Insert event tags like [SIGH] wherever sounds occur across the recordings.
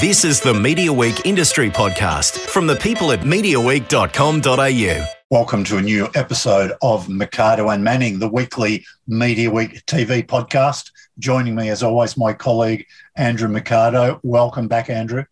This is the Media Week Industry Podcast from the people at MediaWeek.com.au. Welcome to a new episode of Mikado and Manning, the weekly Media Week TV podcast. Joining me, as always, my colleague Andrew Mikado. Welcome back, Andrew.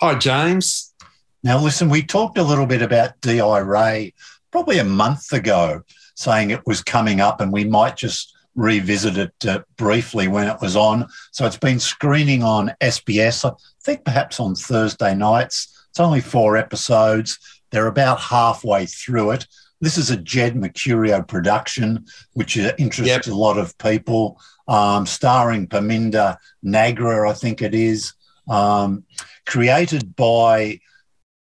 Hi, James. Now, listen, we talked a little bit about DI Ray probably a month ago, saying it was coming up and we might just revisit it uh, briefly when it was on. So it's been screening on SBS, I think perhaps on Thursday nights. It's only four episodes. They're about halfway through it. This is a Jed Mercurio production, which interests yep. a lot of people, um, starring Parminder Nagra, I think it is, um, created by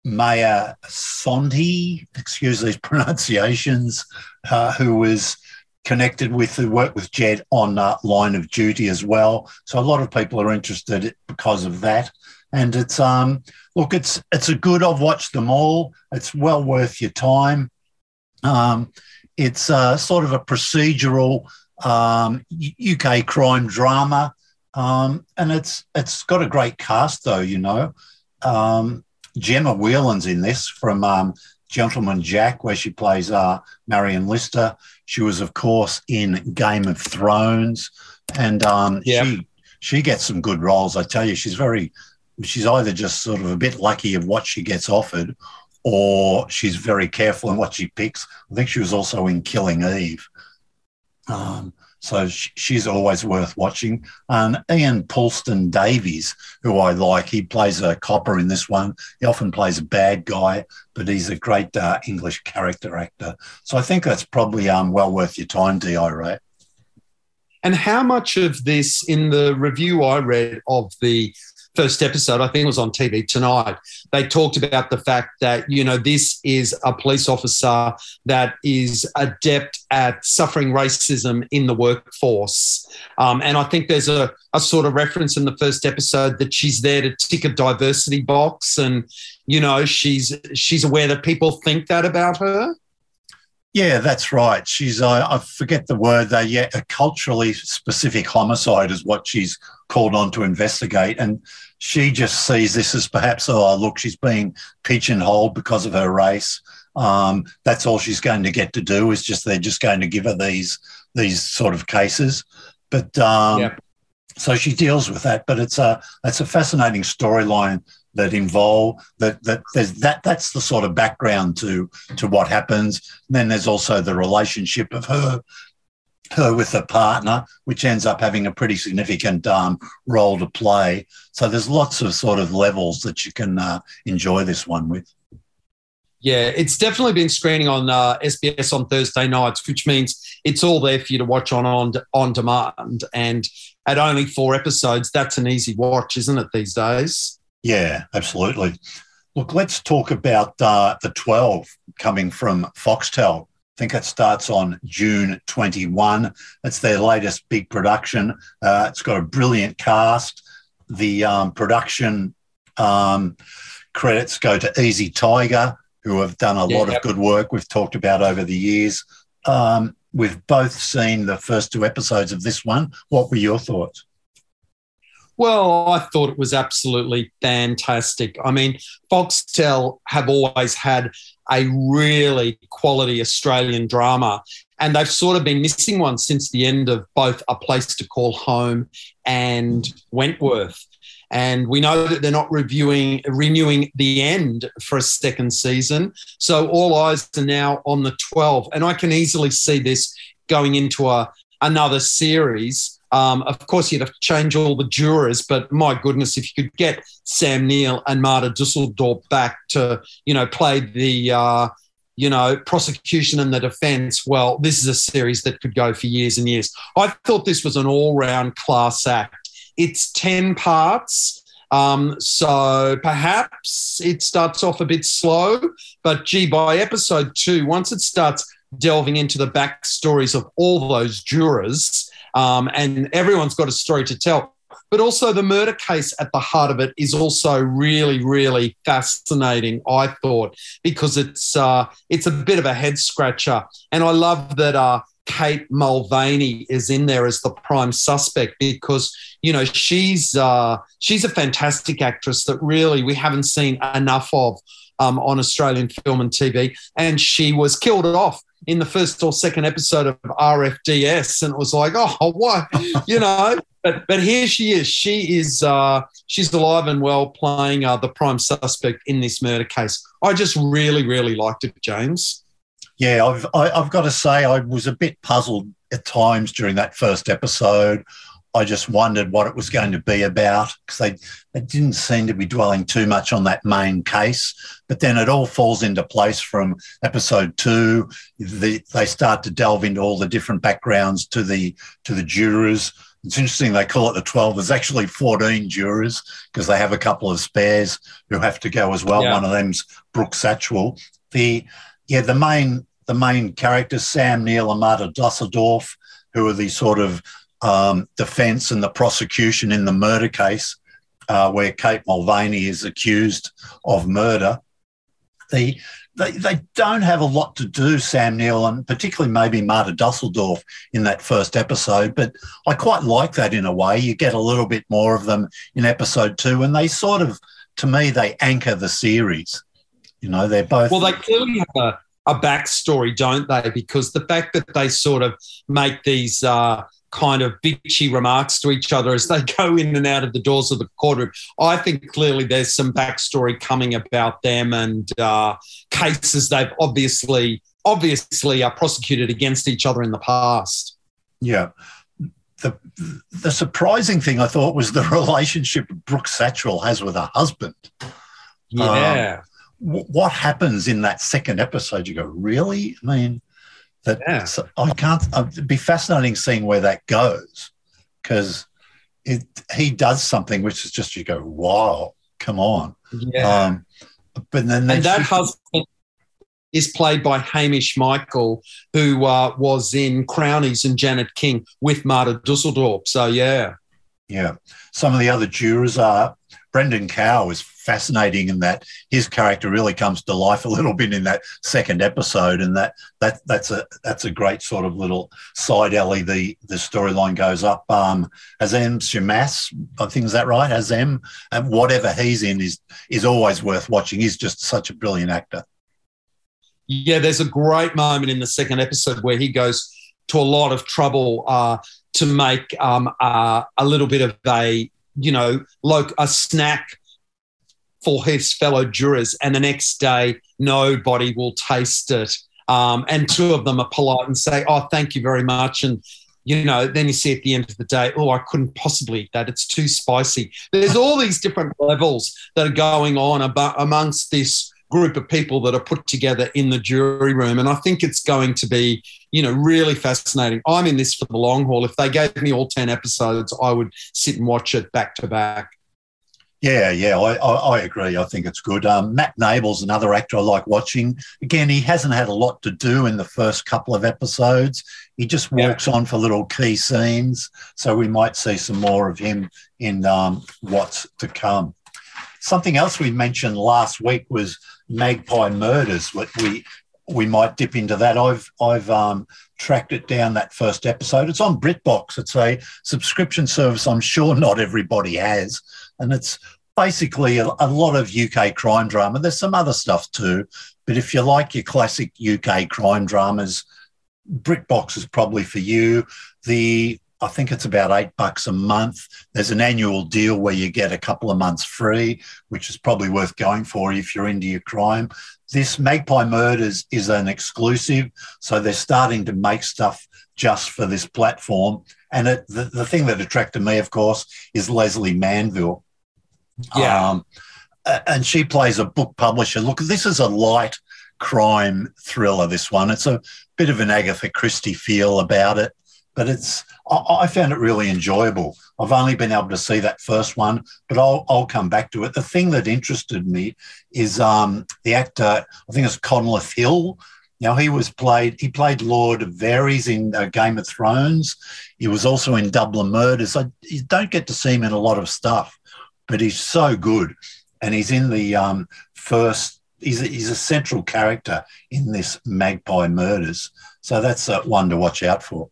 Maya Sondhi, excuse these [LAUGHS] pronunciations, uh, who was connected with the work with Jed on uh, Line of Duty as well. So a lot of people are interested because of that. And it's um look, it's it's a good. I've watched them all. It's well worth your time. Um, it's uh, sort of a procedural um, UK crime drama, um, and it's it's got a great cast though. You know, um, Gemma Whelan's in this from um, Gentleman Jack, where she plays uh, Marian Lister. She was, of course, in Game of Thrones, and um, yep. she she gets some good roles. I tell you, she's very she's either just sort of a bit lucky of what she gets offered, or she's very careful in what she picks. I think she was also in Killing Eve. Um, so she's always worth watching. And Ian Puleston Davies, who I like, he plays a copper in this one. He often plays a bad guy, but he's a great uh, English character actor. So I think that's probably um, well worth your time, Di Ray. And how much of this in the review I read of the first episode, I think it was on TV tonight, they talked about the fact that, you know, this is a police officer that is adept at suffering racism in the workforce. Um, and I think there's a, a sort of reference in the first episode that she's there to tick a diversity box and, you know, she's she's aware that people think that about her. Yeah, that's right. She's, uh, I forget the word there, yeah, a culturally specific homicide is what she's called on to investigate. And she just sees this as perhaps, oh, look, she's being pigeonholed because of her race. Um, that's all she's going to get to do is just, they're just going to give her these, these sort of cases. But, um, yeah. so she deals with that, but it's a, it's a fascinating storyline that involve that that there's that that's the sort of background to to what happens. And then there's also the relationship of her her with a partner, which ends up having a pretty significant um, role to play. So there's lots of sort of levels that you can uh, enjoy this one with. Yeah, it's definitely been screening on uh, SBS on Thursday nights, which means it's all there for you to watch on on on demand. And at only four episodes, that's an easy watch, isn't it? These days. Yeah, absolutely. Look, let's talk about uh, the 12 coming from Foxtel. I think it starts on June 21. It's their latest big production. Uh, it's got a brilliant cast. The um, production um, credits go to Easy Tiger, who have done a yeah, lot yep. of good work we've talked about over the years. Um, we've both seen the first two episodes of this one. What were your thoughts? Well, I thought it was absolutely fantastic. I mean, Foxtel have always had a really quality Australian drama, and they've sort of been missing one since the end of both A Place to Call Home and Wentworth. And we know that they're not reviewing renewing the end for a second season. So all eyes are now on the 12. And I can easily see this going into a another series um, of course, you'd have to change all the jurors, but my goodness, if you could get Sam Neill and Marta Dusseldorp back to, you know, play the, uh, you know, prosecution and the defense, well, this is a series that could go for years and years. I thought this was an all round class act. It's 10 parts. Um, so perhaps it starts off a bit slow, but gee, by episode two, once it starts delving into the backstories of all those jurors, um, and everyone's got a story to tell. But also, the murder case at the heart of it is also really, really fascinating. I thought because it's uh, it's a bit of a head scratcher, and I love that uh, Kate Mulvany is in there as the prime suspect because you know she's uh, she's a fantastic actress that really we haven't seen enough of um, on Australian film and TV, and she was killed off in the first or second episode of RFDS, and it was like, oh, [LAUGHS] what, you know. But but here she is. She is uh, she's alive and well, playing uh, the prime suspect in this murder case. I just really really liked it, James. Yeah, I've I, have got to say I was a bit puzzled at times during that first episode. I just wondered what it was going to be about because they, they didn't seem to be dwelling too much on that main case. But then it all falls into place from episode two. The, they start to delve into all the different backgrounds to the to the jurors. It's interesting they call it the 12. There's actually 14 jurors because they have a couple of spares who have to go as well. Yeah. One of them's Brooke Satchwell. The yeah, the main the main characters, Sam Neill and Marta Dusseldorp, who are the sort of um, defence and the prosecution in the murder case uh, where Kate Mulvany is accused of murder. The, they, they don't have a lot to do, Sam Neill, and particularly maybe Marta Dusseldorp in that first episode. But I quite like that in a way. You get a little bit more of them in episode two, and they sort of, to me, they anchor the series. You know, they're both. Well, they clearly have a, a backstory, don't they? Because the fact that they sort of make these. Uh, kind of bitchy remarks to each other as they [LAUGHS] go in and out of the doors of the courtroom. I think clearly there's some backstory coming about them and uh, cases they've obviously obviously are prosecuted against each other in the past. Yeah. The, the surprising thing I thought was the [LAUGHS] relationship Brooke Satchwell has with her husband. Yeah. Um, what happens in that second episode? You go, really? I mean, that yeah. so I can't. It'd be fascinating seeing where that goes because it he does something which is just you go, wow, come on. Yeah. Um, but then and that husband is played by Hamish Michael, who uh, was in Crownies and Janet King with Marta Dusseldorp. So yeah, yeah. Some of the other jurors are Brendan Cowell is fascinating in that his character really comes to life [LAUGHS] a little bit in that second episode, and that that that's a that's a great sort of little side alley. The the storyline goes up. Um, Azem Shammas, I think is that right? Azem, and whatever he's in is is always worth watching. He's just such a brilliant actor. Yeah, there's a great moment in the second episode where he goes to a lot of trouble uh, to make um, uh, a little bit of a you know, like a snack for his fellow jurors, and the next day nobody will taste it. Um, and two of them are polite and say, "Oh, thank you very much," and you know, then you see at the end of the day, oh, I couldn't possibly eat that. It's too spicy. There's all these different levels that are going on ab- amongst this group of people that are put together in the jury room. And I think it's going to be, you know, really fascinating. I'm in this for the long haul. If they gave me all 10 episodes, I would sit and watch it back to back. Yeah, yeah, I, I, I, agree. I think it's good. Um, Matt Nable's another actor I like watching. Again, he hasn't had a lot to do in the first couple of episodes. He just walks yeah. on for little key scenes. So we might see some more of him in um, what's to come. Something else we mentioned last week was Magpie Murders. What we we might dip into that. I've I've um, tracked it down that first episode. It's on BritBox. It's a subscription service. I'm sure not everybody has, and it's basically a, a, lot of UK crime drama. There's some other stuff too, but if you like your classic UK crime dramas, BritBox is probably for you. The I think it's about eight bucks a month. There's an annual deal where you get a couple of months free, which is probably worth going for if you're into your crime. This Magpie Murders is an exclusive, so they're starting to make stuff just for this platform. And it, the, the thing that attracted me, of course, is Lesley Manville. Yeah. Um, and she plays a book publisher. Look, this is a light crime thriller, this one. It's a bit of an Agatha Christie feel about it but it's I, I, found it really enjoyable. I've only been able to see that first one, but I'll I'll come back to it. The thing that interested me is um, the actor. I think it's Conleth Hill. Now he was played. He played Lord Varys in uh, Game of Thrones. He was also in Dublin Murders. I you don't get to see him in a lot of stuff, but he's so good, and he's in the um, first he's a, he's a central character in this Magpie Murders. So that's uh, one to watch out for.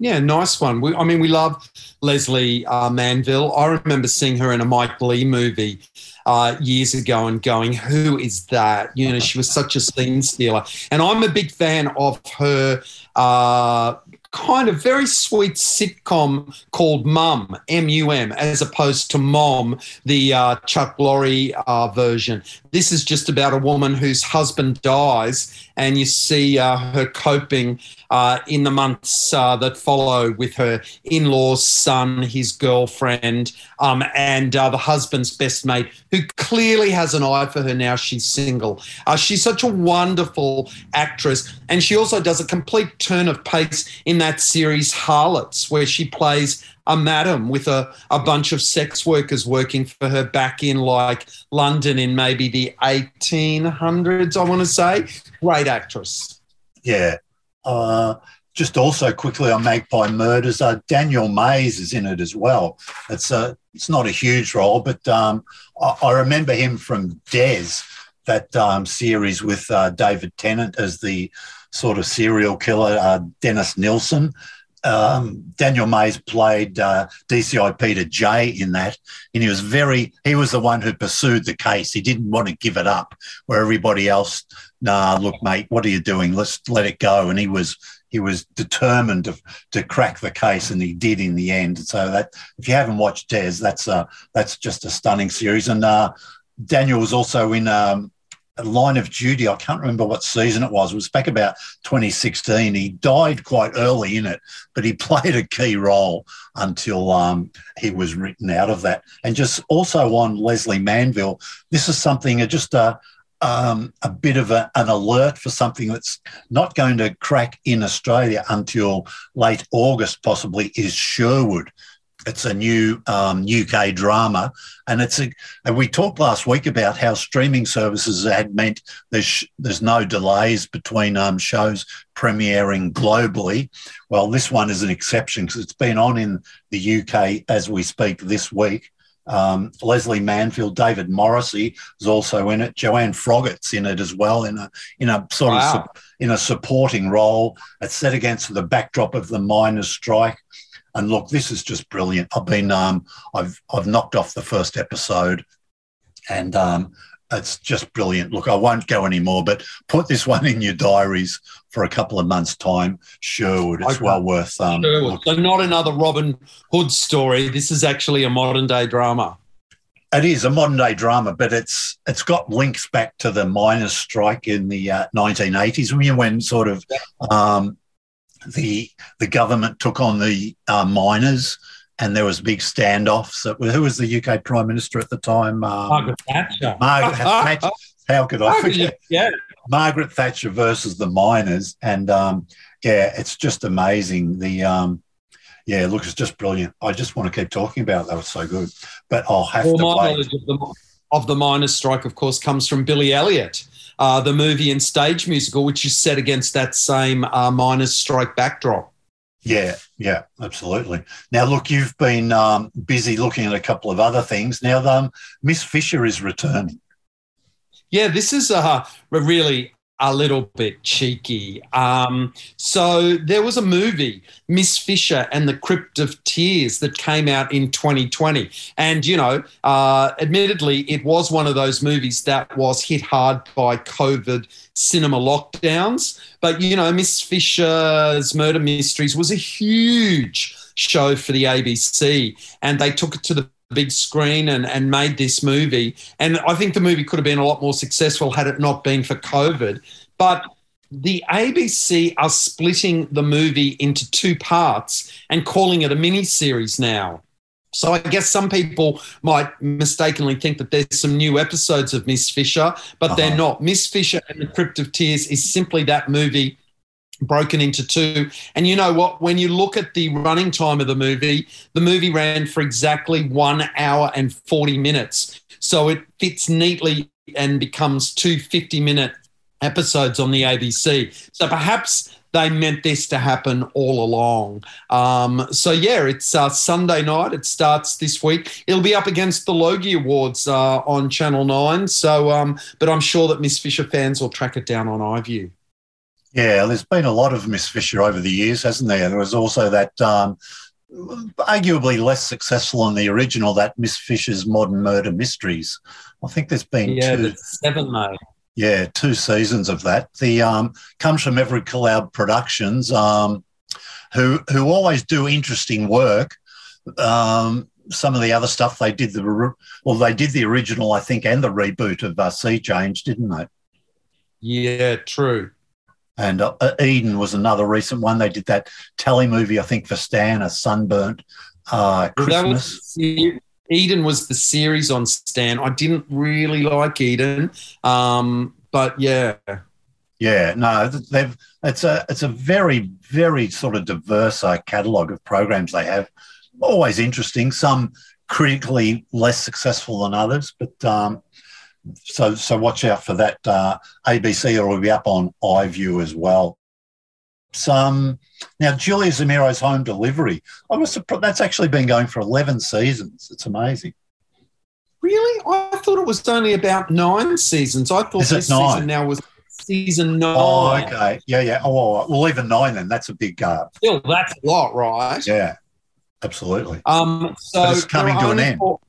Yeah, nice one. We, I mean, we love Lesley uh, Manville. I remember seeing her in a Mike Leigh movie uh, years ago and going, "Who is that?" You know, she was such a scene stealer, and I'm a big fan of her uh, kind of very sweet sitcom called Mum, M U M, as opposed to Mom, the uh, Chuck Lorre uh, version. This is just about a woman whose husband dies, and you see uh, her coping uh, in the months uh, that follow with her in law's son, his girlfriend, um, and uh, the husband's best mate, who clearly has an eye for her now she's single. she's such a wonderful actress, and she also does a complete turn of pace in that series Harlots, where she plays a madam with a, a bunch of sex workers working for her back in like London in maybe the 1800s, I want to say. Great actress. Yeah. Uh, just also quickly on Magpie Murders, uh, Daniel Mays is in it as well. It's a, it's not a huge role, but um, I, I, remember him from Des, that um, series with uh, David Tennant as the sort of serial killer, uh, Dennis Nilsen um, Daniel Mays played uh, DCI Peter Jay in that, and he was very. He was the one who pursued the case. He didn't want to give it up, where everybody else, nah, look, mate, what are you doing? Let's let it go. And he was he was determined to to crack the case, and he did in the end. So that if you haven't watched Des, that's uh that's just a stunning series. And uh, Daniel was also in um, line of duty. I can't remember what season it was. It was back about 2016. He died quite early in it, but he [LAUGHS] played a key role until um, he was written out of that. And just also on Lesley Manville, this is something uh, just a um, a bit of a, an alert for something that's not going to crack in Australia until late August, possibly, is Sherwood it's a new um, UK drama, and it's a. And we talked last week about how streaming services had meant there's there's no delays between um, shows premiering globally. Well, this one is an exception because it's been on in the UK as we speak this week. Um, Lesley Manville, David Morrissey is also in it. Joanne Froggatt's in it as well in a in a sort wow. of su- in a supporting role. It's set against the backdrop of the miners' strike. And look, this is just brilliant. I've been, um, I've, I've knocked off the first episode, and um, it's just brilliant. Look, I won't go anymore, but put this one in your diaries for a couple of months' time. Sherwood, it's okay. well worth. Um, Sherwood. So not another Robin Hood story. This is actually a modern day drama. It is a modern day drama, but it's it's got links back to the miners' strike in the uh, 1980s when, when sort of um, the the government took on the uh, miners, and there was big standoffs. who was the UK Prime Minister at the time? Um, Margaret Thatcher. Margaret [LAUGHS] Thatcher. How could I forget? Yeah. Margaret Thatcher versus the miners, and um, yeah, it's just amazing. The um, yeah, look, it's just brilliant. I just want to keep talking about it. That was so good, but I'll have well, to my wait. Knowledge of the, of the miners' strike, of course, comes from Billy Elliot uh, the movie and stage musical, which is set against that same uh, miners' strike backdrop. Yeah, yeah, absolutely. Now, look, you've been um, busy looking at a couple of other things. Now, um, Miss Fisher is returning. Yeah, this is a, a really a little bit cheeky. Um, so there was a movie, Miss Fisher and the Crypt of Tears, that came out in 2020. And, you know, uh, admittedly, it was one of those movies that was hit hard by COVID cinema lockdowns. But, you know, Miss Fisher's Murder Mysteries was a huge show for the ABC. And they took it to the big screen and, and made this movie. And I think the movie could have been a lot more successful had it not been for COVID. But the ABC are splitting the movie into two parts and calling it a mini series now. So I guess some people might mistakenly think that there's some new episodes of Miss Fisher, but uh-huh. they're not. Miss Fisher and the Crypt of Tears is simply that movie broken into two. And you know what? When you look at the running time of the movie, the movie ran for exactly one hour and 40 minutes. So it fits neatly and becomes two 50 minute episodes on the ABC. So perhaps they meant this to happen all along. Um, so yeah, it's uh, Sunday night. It starts this week. It'll be up against the Logie Awards uh, on Channel Nine. So, um, but I'm sure that Miss Fisher fans will track it down on iView. Yeah, there's been a lot of Miss Fisher over the years, hasn't there? There was also that. Um, arguably less successful than the original, that Miss Fisher's Modern Murder Mysteries. I think there's been yeah, two, seven, mate. Yeah, two seasons of that. The um, comes from Every Cloud Productions, um, who who always do interesting work. Um, some of the other stuff they did the well, they did the original, I think, and the reboot of uh, Sea Change, didn't they? Yeah, true. And uh, Eden was another recent one. They did that telly movie, I think, for Stan, a sunburnt uh, Christmas. Was, Eden was the series on Stan. I didn't really like Eden, um, but yeah. Yeah, no, they've it's a it's a very very sort of diverse uh, catalogue of programs they have. Always interesting. Some critically less successful than others, but um, so so watch out for that. Uh, ABC will be up on iView as well. Some now Julia Zemiro's home delivery. I was surprised that's actually been going for eleven seasons. It's amazing. Really, I thought it was only about nine seasons. I thought this nine? season now was season nine. Oh, okay, yeah, yeah. Oh, well, even nine then. That's a big gap. Still, that's a lot, right? Yeah, absolutely. Um, so but it's coming to an end. Four,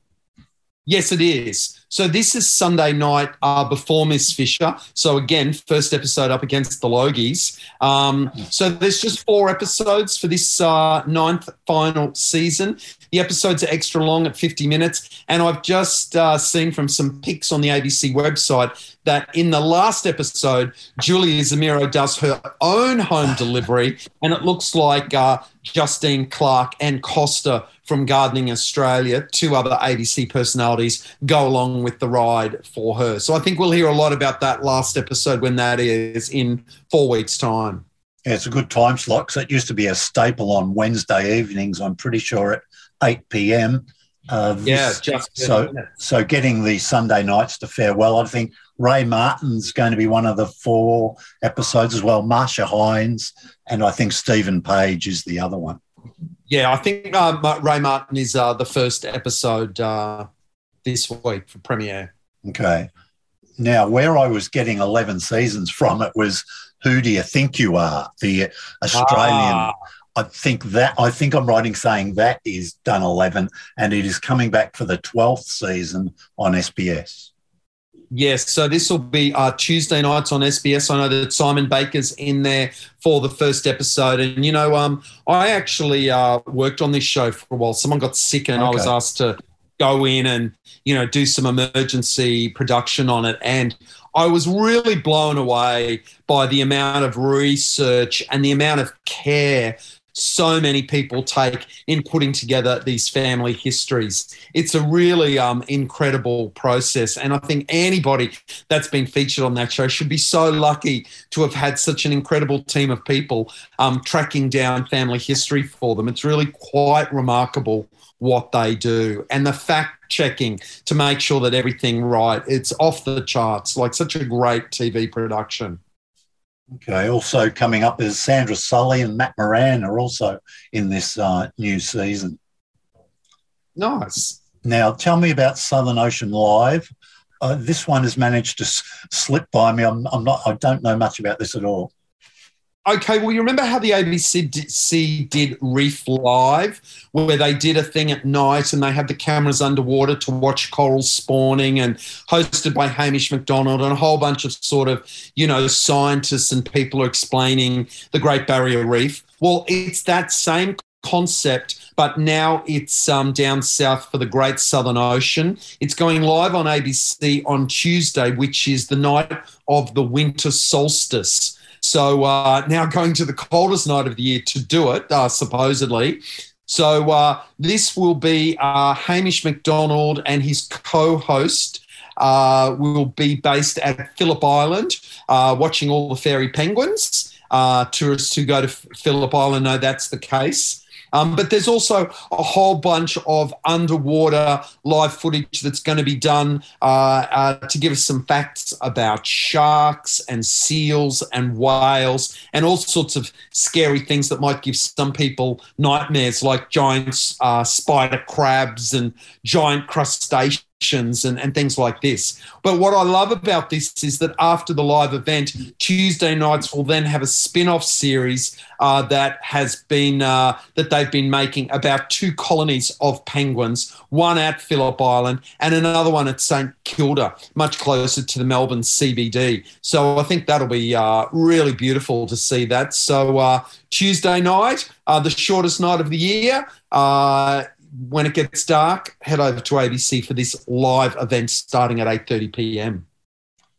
Yes, it is. So this is Sunday night uh, before Miss Fisher. So again, first episode up against the Logies. Um, so there's just four episodes for this uh, ninth final season. The episodes are extra long at 50 minutes, and I've just uh, seen from some pics on the ABC website that in the last episode, Julia Zemiro does her own home delivery, and it looks like uh, Justine Clarke and Costa from Gardening Australia, two other ABC personalities go along with the ride for her. So I think we'll hear a lot about that last episode when that is in four weeks' time. Yeah, it's a good time slot because it used to be a staple on Wednesday evenings, I'm pretty sure, at 8 p.m. Uh, yeah, just so so getting the Sunday nights to fare well. I think Ray Martin's going to be one of the four episodes as well. Marcia Hines and I think Stephen Page is the other one. Yeah, I think uh, Ray Martin is uh, the first episode uh, this week for premiere. Okay. Now, where I was getting 11 seasons from, it was Who Do You Think You Are? The Australian. Ah. I think that I think I'm writing saying that is done 11 and it is coming back for the 12th season on SBS. Yes, so this will be uh, Tuesday nights on SBS. I know that Simon Baker's in there for the first episode, and you know, um, I actually uh, worked on this show for a while. Someone got sick, and okay. I was asked to go in and you know do some emergency production on it, and I was really blown away by the amount of research and the amount of care so many people take in putting together these family histories. It's a really um, incredible process. And I think anybody that's been featured on that show should be so lucky to have had such an incredible team of people um, tracking down family history for them. It's really quite remarkable what they do and the fact checking to make sure that everything right it's off the charts like such a great tv production Okay. Also coming up is Sandra Sully and Matt Moran are also in this uh, new season. Nice. Now, tell me about Southern Ocean Live. Uh, this one has managed to s- slip by me. I'm, I'm not. I don't know much about this at all. Okay, well, you remember how the ABC did Reef Live, where they did a thing at night and they had the cameras underwater to watch corals spawning and hosted by Hamish McDonald and a whole bunch of sort of, you know, scientists and people are explaining the Great Barrier Reef. Well, it's that same concept, but now it's um, down south for the Great Southern Ocean. It's going live on ABC on Tuesday, which is the night of the winter solstice. So uh, now going to the coldest night of the year to do it, uh, supposedly. So uh, this will be uh, Hamish McDonald and his co-host uh, will be based at Phillip Island, uh, watching all the fairy penguins. tourists who go to Phillip Island know that's the case. Um, but there's also a whole bunch of underwater live footage that's going to be done uh, uh, to give us some facts about sharks and seals and whales and all sorts of scary things that might give some people nightmares, like giant uh, spider crabs and giant crustaceans and, and things like this. But what I love about this is that after the live event, Tuesday nights will then have a spin-off series uh, that has been uh, that they've been making about two colonies of penguins, one at Phillip Island and another one at St Kilda, much closer to the Melbourne CBD. So I think that'll be uh, really beautiful to see that. So uh, Tuesday night, uh, the shortest night of the year uh, when it gets dark, head over to ABC for this live event starting at 8.30 p.m.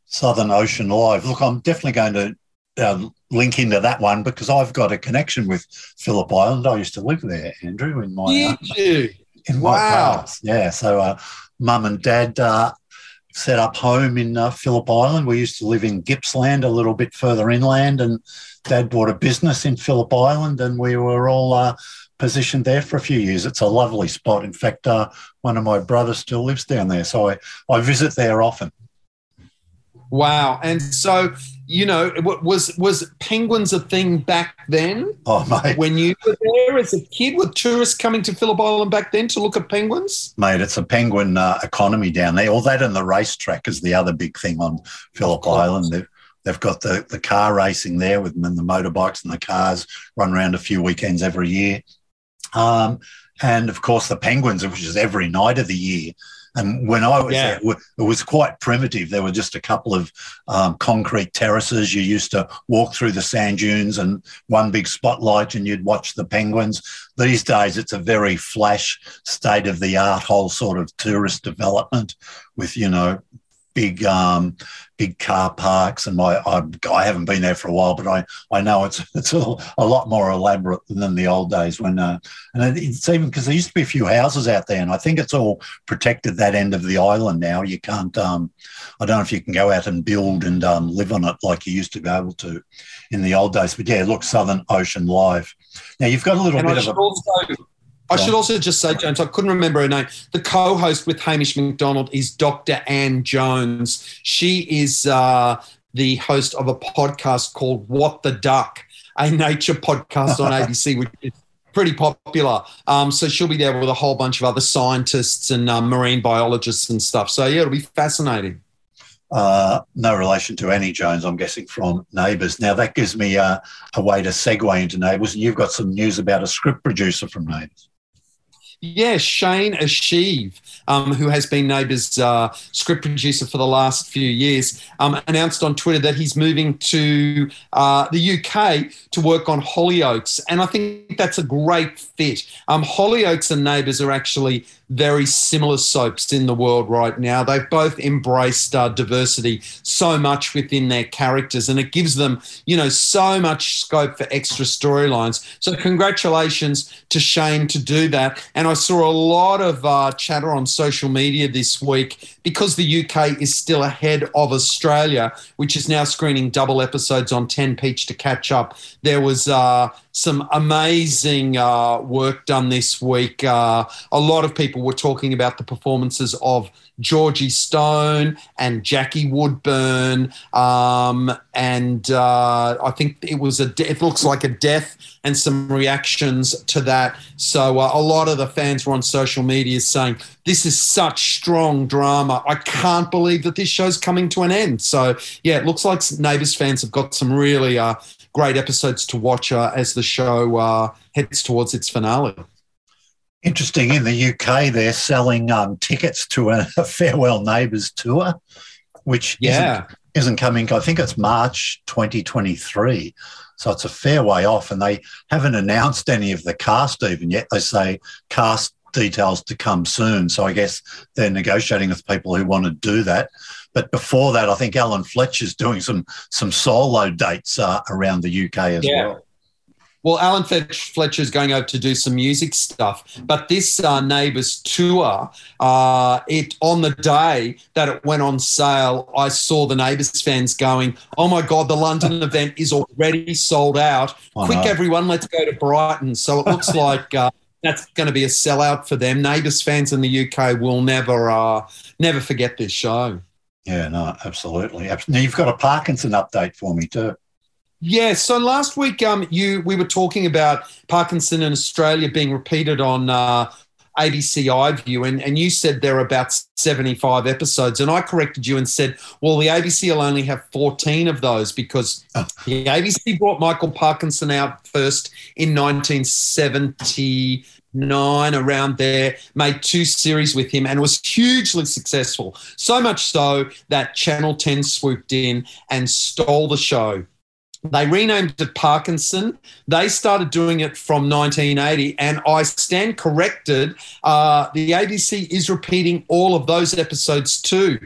Southern Ocean Live. Look, I'm definitely going to uh, link into that one because I've got a connection with Phillip Island. I used to live there, Andrew, in my Did uh, you? in wow. my. Yeah, so uh, mum and dad uh, set up home in uh, Phillip Island. We used to live in Gippsland, a little bit further inland, and dad bought a business in Phillip Island, and we were all positioned there for a few years. It's a lovely spot. In fact, uh, one of my brothers still lives down there, so I, I visit there often. Wow! And so you know, was was penguins a thing back then? Oh, mate. When you were there as a kid, were tourists coming to Phillip Island back then to look at penguins? Mate, it's a penguin uh, economy down there. All that and the racetrack is the other big thing on Phillip Island. They've, they've got the, the car racing there with them and the motorbikes and the cars run around a few weekends every year. Um, and of course, the penguins, which is every night of the year. And when I was yeah. there, it was quite primitive. There were just a couple of um, concrete terraces. You used to walk through the sand dunes and one big spotlight, and you'd watch the penguins. These days, it's a very flash, state of the art whole sort of tourist development with, you know, big um, big car parks, and my I, I, haven't been there for a while, but I, I know it's [LAUGHS] it's a, a lot more elaborate than the old days when uh, and it's even because there used to be a few houses out there, and I think it's all protected that end of the island now. You can't um, I don't know if you can go out and build and um, live on it like you used to be able to in the old days. But yeah, look, Southern Ocean Live. Now you've got a little and bit of a. Also- I should also just say, James, I couldn't remember her name. The co host with Hamish McDonald is Dr. Ann Jones. She is uh, the host of a podcast called What the Duck, a nature podcast on ABC, [LAUGHS] which is pretty popular. Um, so she'll be there with a whole bunch of other scientists and um, marine biologists and stuff. So, yeah, it'll be fascinating. Uh, no relation to Annie Jones, I'm guessing, from Neighbours. Now, that gives me uh, a way to segue into Neighbours. And you've got some news about a script producer from Neighbours. Yeah, Shane Isheev, um, who has been Neighbours uh, script producer for the last few years, um, announced on Twitter that he's moving to uh, the UK to work on Hollyoaks. And I think that's a great fit. Um, Hollyoaks and Neighbours are actually very similar soaps in the world right now. They've both embraced uh, diversity so much within their characters, and it gives them, you know, so much scope for extra storylines. So, congratulations to Shane to do that. And I saw a lot of uh, chatter on social media this week because the UK is still ahead of Australia, which is now screening double episodes on 10 Peach to catch up. There was uh, some amazing uh, work done this week. Uh, a lot of people were talking about the performances of Georgie Stone and Jackie Woodburne, um, and uh, I think it was a. It looks like a death, and some reactions to that. So uh, a lot of the fans were on social media saying this is such strong drama. I can't believe that this show's coming to an end. So yeah, it looks like Neighbours fans have got some really uh, great episodes to watch uh, as the show uh, heads towards its finale. Interesting. In the UK, they're selling um, tickets to a, a, [LAUGHS] farewell neighbours tour, which yeah. isn't, isn't coming. I think it's March 2023. So it's a fair way off, and they haven't announced any of the cast even yet. They say cast details to come soon. So I guess they're negotiating with people who want to do that. But before that, I think Alan Fletcher's doing some some solo dates uh, around the UK as yeah. well. well, Alan Fletcher is going over to do some music stuff, but this uh, Neighbours tour, uh, it on the day that it went on sale, I saw the Neighbours fans going, "Oh my God, the London [LAUGHS] event is already sold out! Oh, Quick, no. everyone, let's go to Brighton!" So it looks [LAUGHS] like. Uh, that's going to be a sellout for them. Neighbours fans in the UK will never, uh, never forget this show. Yeah, no, absolutely. Now you've got a Parkinson update for me too. Yeah. So last week, um, you we were talking about Parkinson in Australia being repeated on uh, ABC iView, and, and you said there are about 75 episodes. And I corrected you and said, well, the ABC will only have 14 of those because oh. the ABC brought Michael Parkinson out first in 1979, around there, made two series with him, and was hugely successful. So much so that Channel 10 swooped in and stole the show they renamed it Parkinson. They started doing it from 1980, and I stand corrected. Uh, the ABC is repeating all of those episodes too.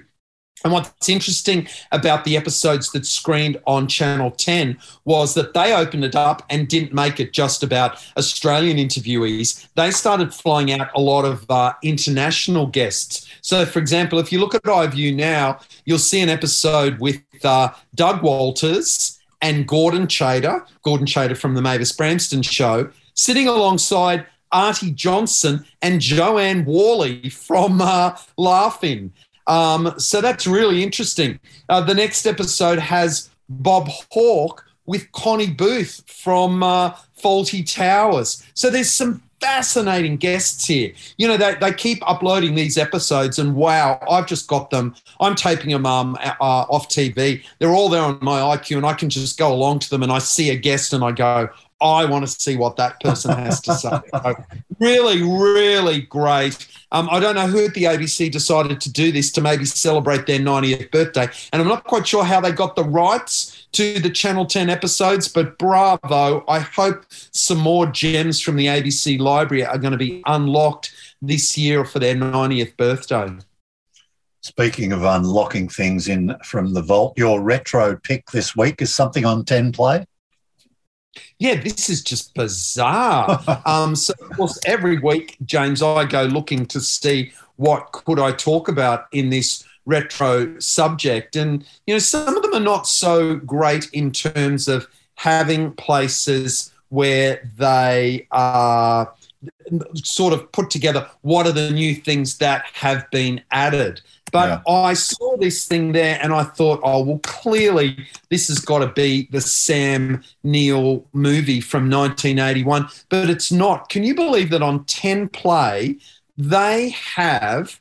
And what's interesting about the episodes that screened on Channel 10 was that they opened it up and didn't make it just about Australian interviewees. They started flying out a lot of uh, international guests. So, for example, if you look at iView now, you'll see an episode with uh, Doug Walters and Gordon Chater, Gordon Chater from the Mavis Bramston show, sitting alongside Arte Johnson and Jo Anne Worley from uh, Laugh-In. Um, so that's really interesting. Uh, the next episode has Bob Hawke with Connie Booth from uh, Fawlty Towers. So there's some fascinating guests here. You know, they, they keep uploading these episodes, and wow, I've just got them. I'm taping them um, uh, off TV. They're all there on my IQ, and I can just go along to them and I see a guest and I go, I want to see what that person has to say. [LAUGHS] So really, really great. Um, I don't know who at the ABC decided to do this to maybe celebrate their 90th birthday. And I'm not quite sure how they got the rights to the Channel 10 episodes, but bravo. I hope some more gems from the ABC library are going to be unlocked this year for their 90th birthday. Speaking of unlocking things in from the vault, your retro pick this week is something on 10 play? Yeah, this is just bizarre. um, so, of course, every week, James, I go looking to see what could I talk about in this retro subject, and you know, some of them are not so great in terms of having places where they are sort of put together what are the new things that have been added. But yeah. I saw this thing there and I thought, oh, well, clearly this has got to be the Sam Neill movie from 1981, but it's not. Can you believe that on 10 Play, they have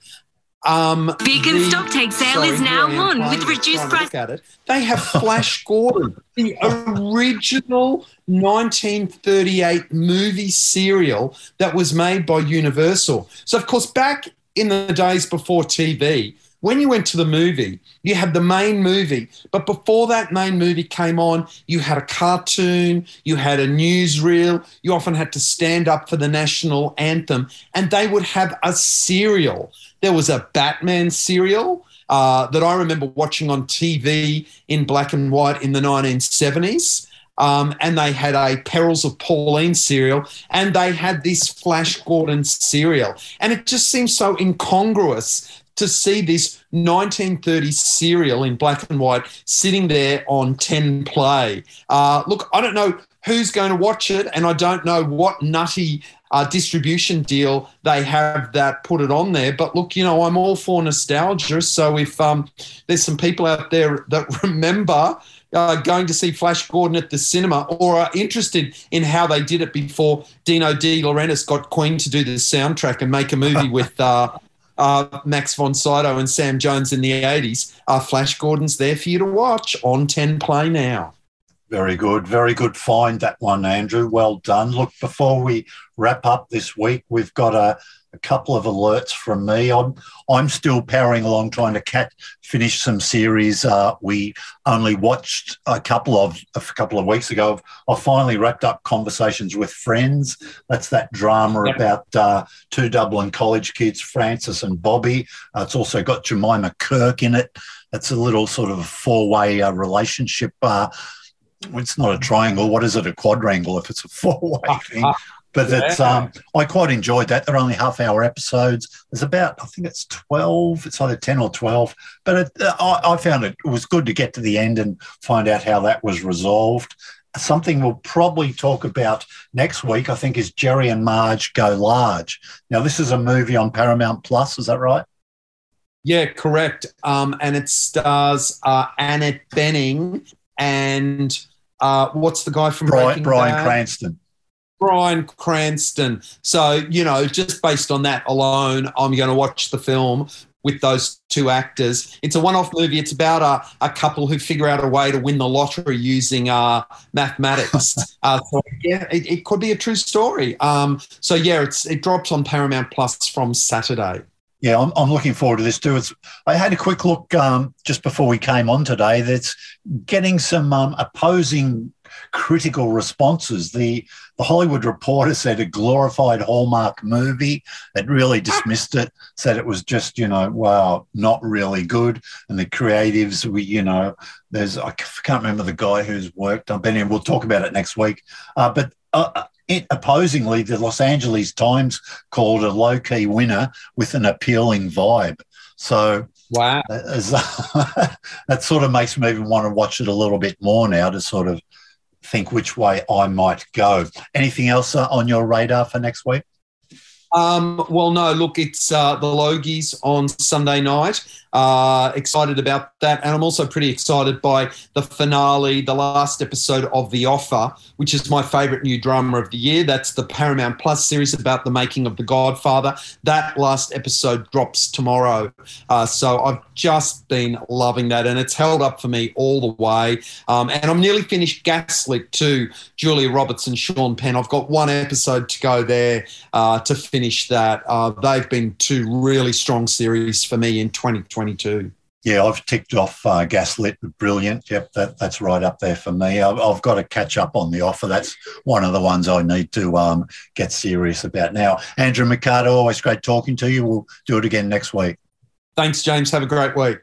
um, Vegan the, stock take sale sorry, is now on with reduced price. At it. They have [LAUGHS] Flash Gordon, the original 1938 movie serial that was made by Universal. So, of course, back in the days before TV, when you went to the movie, you had the main movie, but before that main movie came on, you had a cartoon, you had a newsreel, you often had to stand up for the national anthem, and they would have a serial. There was a Batman serial uh, that I remember watching on TV in black and white in the 1970s. Um, and they had a Perils of Pauline serial, and they had this Flash Gordon serial. And it just seems so incongruous to see this 1930s serial in black and white sitting there on 10 play. Uh, look, I don't know who's going to watch it, and I don't know what nutty uh, distribution deal they have that put it on there. But look, you know, I'm all for nostalgia. So if um, there's some people out there that [LAUGHS] remember uh, going to see Flash Gordon at the cinema or are interested in how they did it before Dino De Laurentiis got Queen to do the soundtrack and make a movie [LAUGHS] with uh, uh, Max von Sydow and Sam Jones in the 80s. Uh, Flash Gordon's there for you to watch on 10 Play now. Very good. Very good find, that one, Andrew. Well done. Look, before we wrap up this week, we've got a, a couple of alerts from me. I'm I'm still powering along trying to catch finish some series. Uh, we only watched a couple of a couple of weeks ago. I finally wrapped up conversations with friends. That's that drama yep. about uh, two Dublin college kids, Frances and Bobbi. Uh, it's also got Jemima Kirk in it. It's a little sort of four way uh, relationship uh, it's not a triangle. What is it? A quadrangle if it's a [LAUGHS] four way thing. But yeah. it's um, I quite enjoyed that. They're only half hour episodes. There's about I think it's twelve. It's either ten or twelve. But it, I, I found it, it was good to get to the end and find out how that was resolved. Something we'll probably talk about next week, I think, is Jerry and Marge Go Large. Now, this is a movie on Paramount Plus. Is that right? Yeah, correct. Um, and it stars uh, Annette Bening and uh, what's the guy from Bryan, Bryan Cranston. Bryan Cranston. So, you know, just based on that alone, I'm going to watch the film with those two actors. It's a one off movie. It's about a, a couple who figure out a way to win the lottery using uh, mathematics. [LAUGHS] uh, so, yeah, it, it, could be a true story. Um, so, yeah, it's, it drops on Paramount Plus from Saturday. Yeah, I'm, I'm looking forward to this too. It's, I had a quick look um, just before we came on today. That's getting some um, opposing critical responses. The the Hollywood Reporter said a glorified Hallmark movie. It really dismissed it, said it was just you know wow, not really good. And the creatives, we you know, there's I can't remember the guy who's worked on Benny, we'll talk about it next week. Uh, but uh, it, opposingly, the Los Angeles Times called a low key winner with an appealing vibe. So wow, [LAUGHS] that sort of makes me even want to watch it a little bit more now to sort of think which way I might go. Anything else uh, on your radar for next week? Um, well, no, look, it's uh, the Logies on Sunday night. Uh, excited about that. And I'm also pretty excited by the finale, the last episode of The Offer, which is my favorite new drama of the year. That's the Paramount Plus series about the making of The Godfather. That last episode drops tomorrow. Uh, so I've just been loving that. And it's held up for me all the way. Um, and I'm nearly finished Gaslit too, Julia Roberts and Sean Penn. I've got one episode to go there uh, to finish that. Uh, they've been two really strong series for me in 2022. Yeah, I've ticked off uh, Gaslit, brilliant. Yep, that, that's right up there for me. I've, I've, got to catch up on the offer. That's one of the ones I need to um, get serious about now. Andrew Mercado, always great talking to you. We'll do it again next week. Thanks, James. Have a great week.